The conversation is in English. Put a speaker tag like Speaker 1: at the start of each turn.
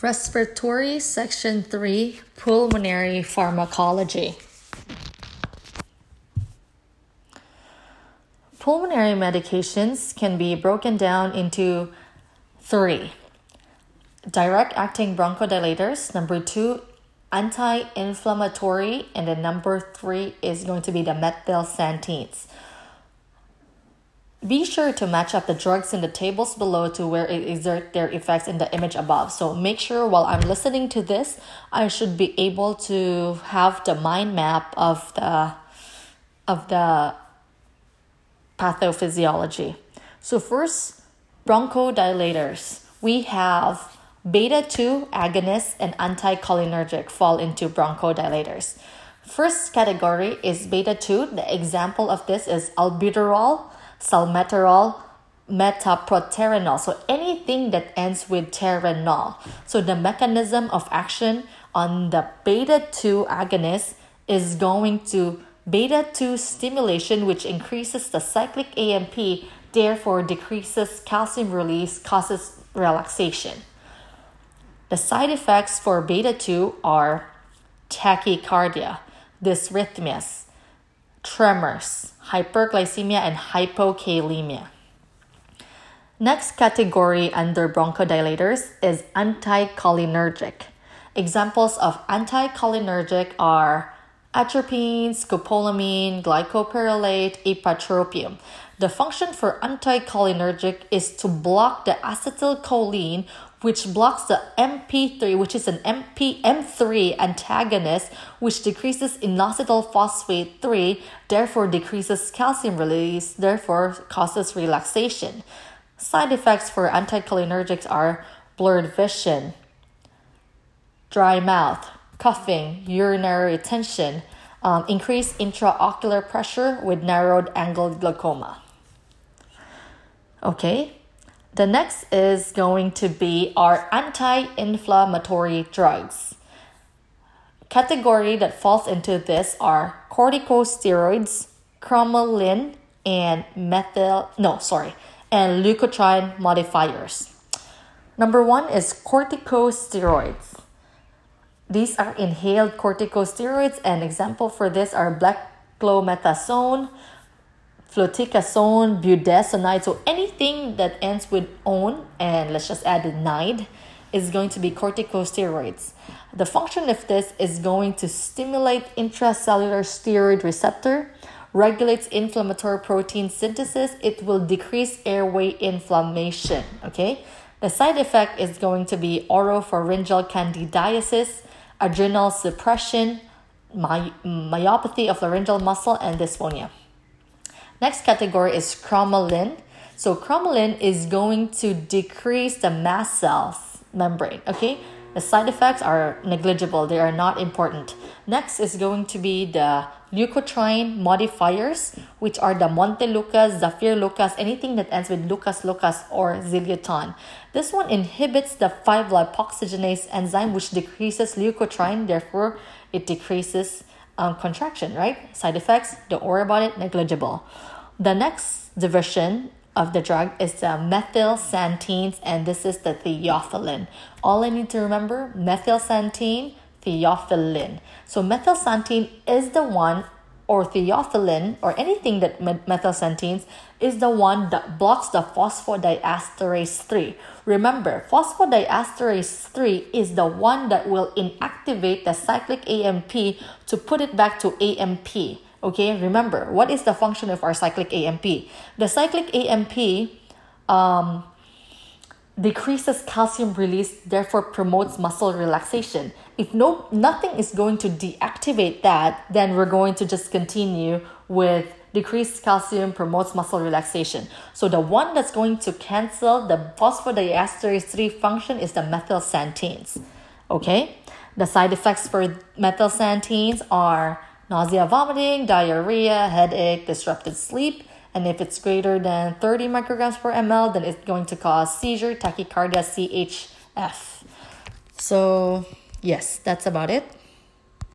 Speaker 1: Respiratory Section 3 Pulmonary Pharmacology. Pulmonary medications can be broken down into three direct acting bronchodilators, number two, anti inflammatory, and then number three is going to be the methylxanthines. Be sure to match up the drugs in the tables below to where it exert their effects in the image above. So make sure while I'm listening to this, I should be able to have the mind map of the of the pathophysiology. So first, bronchodilators. We have beta 2 agonists and anticholinergic fall into bronchodilators. First category is beta 2. The example of this is albuterol salmeterol, metaproterenol. So anything that ends with terenol. So the mechanism of action on the beta 2 agonist is going to beta 2 stimulation, which increases the cyclic AMP, therefore decreases calcium release, causes relaxation. The side effects for beta 2 are tachycardia, dysrhythmias, tremors, hyperglycemia, and hypokalemia. Next category under bronchodilators is anticholinergic. Examples of anticholinergic are atropine, scopolamine, glycopyrrolate, ipratropium. The function for anticholinergic is to block the acetylcholine which blocks the MP3, which is an MP, M3 antagonist, which decreases inositol phosphate 3, therefore decreases calcium release, therefore causes relaxation. Side effects for anticholinergics are blurred vision, dry mouth, coughing, urinary retention, um, increased intraocular pressure with narrowed angle glaucoma. Okay, the next is going to be our anti-inflammatory drugs. Category that falls into this are corticosteroids, cromolyn, and methyl no sorry, and leukotriene modifiers. Number one is corticosteroids. These are inhaled corticosteroids, and example for this are beclomethasone, fluticasone, budesonide. So anything that ends with on, and let's just add nide, is going to be corticosteroids. The function of this is going to stimulate intracellular steroid receptor, regulates inflammatory protein synthesis, it will decrease airway inflammation. Okay, the side effect is going to be oropharyngeal candidiasis, adrenal suppression, my, myopathy of laryngeal muscle, and dysphonia. Next category is cromolyn. So cromolyn is going to decrease the mast cells membrane, okay? The side effects are negligible, they are not important. Next is going to be the leukotriene modifiers, which are the Montelukast, Zafirlukast, anything that ends with lukast lukast or Zileuton. This one inhibits the 5-lipoxygenase enzyme, which decreases leukotriene, therefore, it decreases um, contraction, right? Side effects, don't worry about it, negligible. The next division of the drug is the methylxanthines, and this is the theophylline. All I need to remember methylxanthine, theophylline. So, methylxanthine is the one or theophylline or anything that methylxanthines is the one that blocks the phosphodiesterase 3. Remember, phosphodiesterase 3 is the one that will inactivate the cyclic AMP to put it back to AMP. Okay, remember, what is the function of our cyclic AMP? The cyclic AMP um, decreases calcium release, therefore promotes muscle relaxation. If no nothing is going to deactivate that, then we're going to just continue with decreased calcium promotes muscle relaxation. So the one that's going to cancel the phosphodiesterase 3 function is the methylxanthines. Okay? The side effects for methylxanthines are nausea, vomiting, diarrhea, headache, disrupted sleep, and if it's greater than 30 micrograms per ml, then it's going to cause seizure, tachycardia, CHF. So, yes, that's about it.